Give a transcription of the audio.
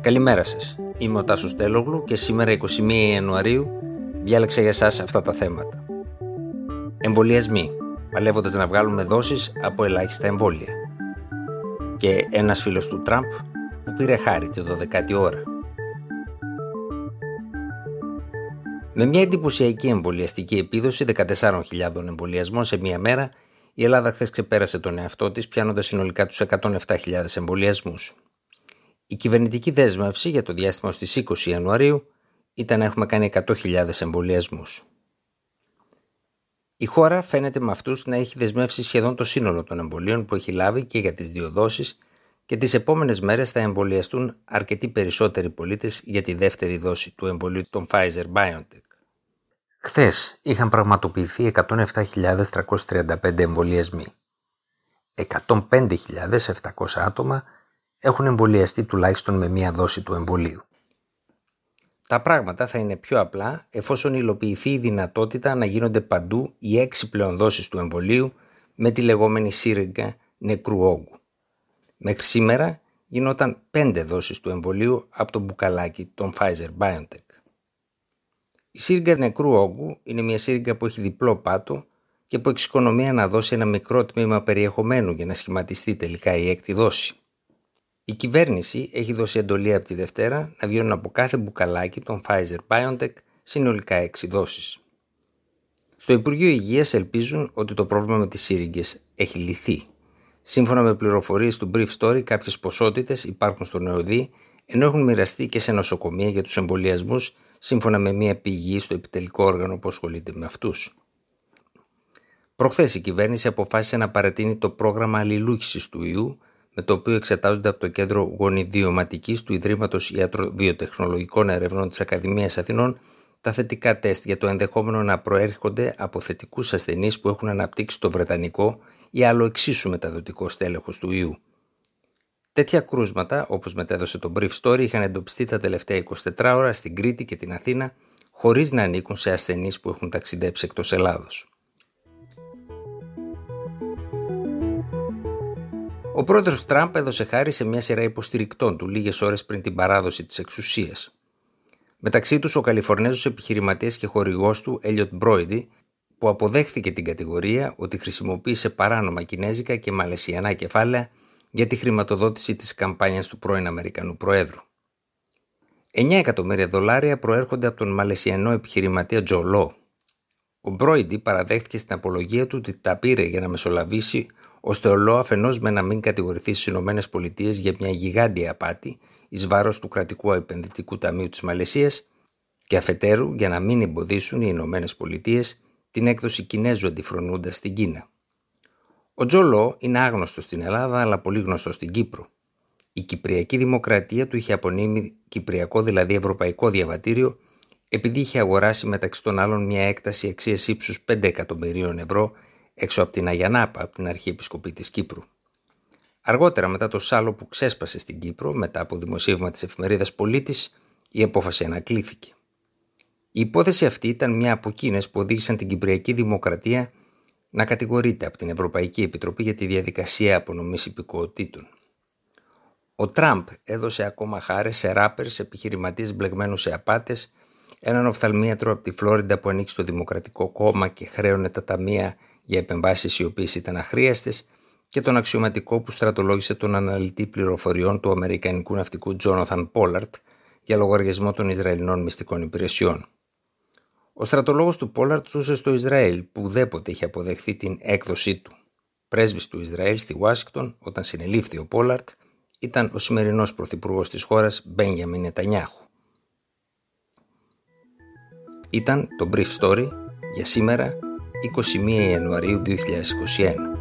Καλημέρα σας. Είμαι ο Τάσος Τέλογλου και σήμερα 21 Ιανουαρίου διάλεξα για σας αυτά τα θέματα. Εμβολιασμοί, παλεύοντας να βγάλουμε δόσεις από ελάχιστα εμβόλια. Και ένας φίλος του Τραμπ που πήρε χάρη τη 12η ώρα. Με μια εντυπωσιακή εμβολιαστική επίδοση 14.000 εμβολιασμών σε μία μέρα, η Ελλάδα χθες ξεπέρασε τον εαυτό της, πιάνοντας συνολικά τους 107.000 εμβολιασμούς. Η κυβερνητική δέσμευση για το διάστημα στι 20 Ιανουαρίου ήταν να έχουμε κάνει 100.000 εμβολιασμούς. Η χώρα φαίνεται με αυτούς να έχει δεσμεύσει σχεδόν το σύνολο των εμβολίων που έχει λάβει και για τις δύο δόσεις και τις επόμενες μέρες θα εμβολιαστούν αρκετοί περισσότεροι πολίτες για τη δεύτερη δόση του εμβολίου των Pfizer BioNTech. Χθες είχαν πραγματοποιηθεί 107.335 εμβολιασμοί. 105.700 άτομα έχουν εμβολιαστεί τουλάχιστον με μία δόση του εμβολίου. Τα πράγματα θα είναι πιο απλά εφόσον υλοποιηθεί η δυνατότητα να γίνονται παντού οι έξι πλέον δόσεις του εμβολίου με τη λεγόμενη σύριγγα νεκρού όγκου. Μέχρι σήμερα γινόταν πέντε δόσεις του εμβολίου από το μπουκαλάκι των Pfizer-BioNTech. Η σύριγγα νεκρού όγκου είναι μια σύριγγα που έχει διπλό πάτο και που εξοικονομεί να δώσει ένα μικρό τμήμα περιεχομένου για να σχηματιστεί τελικά η έκτη δόση. Η κυβέρνηση έχει δώσει εντολή από τη Δευτέρα να βγαίνουν από κάθε μπουκαλάκι των Pfizer-BioNTech συνολικά 6 δόσεις. Στο Υπουργείο Υγείας ελπίζουν ότι το πρόβλημα με τις σύριγγες έχει λυθεί. Σύμφωνα με πληροφορίες του Brief Story, κάποιες ποσότητες υπάρχουν στο ΝΕΟΔΗ ενώ έχουν μοιραστεί και σε νοσοκομεία για τους εμβολιασμούς σύμφωνα με μια πηγή στο επιτελικό όργανο που ασχολείται με αυτούς. Προχθές η κυβέρνηση αποφάσισε να παρατείνει το πρόγραμμα αλληλούχησης του ιού με το οποίο εξετάζονται από το Κέντρο Γονιδιωματικής του Ιδρύματος Ιατροβιοτεχνολογικών Ερευνών της Ακαδημίας Αθηνών τα θετικά τεστ για το ενδεχόμενο να προέρχονται από θετικούς ασθενείς που έχουν αναπτύξει το Βρετανικό ή άλλο εξίσου μεταδοτικό στέλεχος του ιού. Τέτοια κρούσματα, όπως μετέδωσε το Brief Story, είχαν εντοπιστεί τα τελευταία 24 ώρα στην Κρήτη και την Αθήνα, χωρίς να ανήκουν σε ασθενείς που έχουν ταξιδέψει εκτός Ελλάδος. Ο πρόεδρος Τραμπ έδωσε χάρη σε μια σειρά υποστηρικτών του λίγες ώρες πριν την παράδοση της εξουσίας. Μεταξύ τους ο Καλιφορνέζος επιχειρηματίας και χορηγός του Έλιοτ Μπρόιντι, που αποδέχθηκε την κατηγορία ότι χρησιμοποίησε παράνομα κινέζικα και μαλαισιανά κεφάλαια για τη χρηματοδότηση της καμπάνιας του πρώην Αμερικανού Προέδρου. 9 εκατομμύρια δολάρια προέρχονται από τον Μαλαισιανό επιχειρηματία Τζο Λό. Ο Μπρόιντι παραδέχτηκε στην απολογία του ότι τα πήρε για να μεσολαβήσει ώστε ο Λό αφενός με να μην κατηγορηθεί στις ΗΠΑ για μια γιγάντια απάτη εις βάρος του κρατικού επενδυτικού ταμείου της Μαλαισίας και αφετέρου για να μην εμποδίσουν οι ΗΠΑ την έκδοση Κινέζου αντιφρονούντα στην Κίνα. Ο Τζολό είναι άγνωστος στην Ελλάδα αλλά πολύ γνωστός στην Κύπρο. Η Κυπριακή Δημοκρατία του είχε απονείμει Κυπριακό δηλαδή Ευρωπαϊκό Διαβατήριο επειδή είχε αγοράσει μεταξύ των άλλων μια έκταση αξίας ύψους 5 εκατομμυρίων ευρώ έξω από την Αγιανάπα, από την Αρχιεπισκοπή της Κύπρου. Αργότερα, μετά το σάλο που ξέσπασε στην Κύπρο, μετά από δημοσίευμα της εφημερίδας Πολίτης, η απόφαση ανακλήθηκε. Η υπόθεση αυτή ήταν μια από εκείνες που οδήγησαν την Κυπριακή Δημοκρατία να κατηγορείται από την Ευρωπαϊκή Επιτροπή για τη διαδικασία απονομής υπηκοοτήτων. Ο Τραμπ έδωσε ακόμα χάρε σε ράπερς, επιχειρηματίες μπλεγμένους σε απάτες, έναν οφθαλμίατρο από τη Φλόριντα που ανοίξει το Δημοκρατικό Κόμμα και χρέωνε τα ταμεία για επεμβάσεις οι οποίες ήταν αχρίαστες και τον αξιωματικό που στρατολόγησε τον αναλυτή πληροφοριών του Αμερικανικού ναυτικού Τζόναθαν Πόλαρτ για λογαριασμό των Ισραηλινών μυστικών υπηρεσιών. Ο στρατολόγος του Πόλαρτ ζούσε στο Ισραήλ που ουδέποτε είχε αποδεχθεί την έκδοσή του. Πρέσβης του Ισραήλ στη Ουάσιγκτον όταν συνελήφθη ο Πόλαρτ ήταν ο σημερινός πρωθυπουργός της χώρας Μπένιαμιν Νετανιάχου. Ήταν το Brief Story για σήμερα 21 Ιανουαρίου 2021.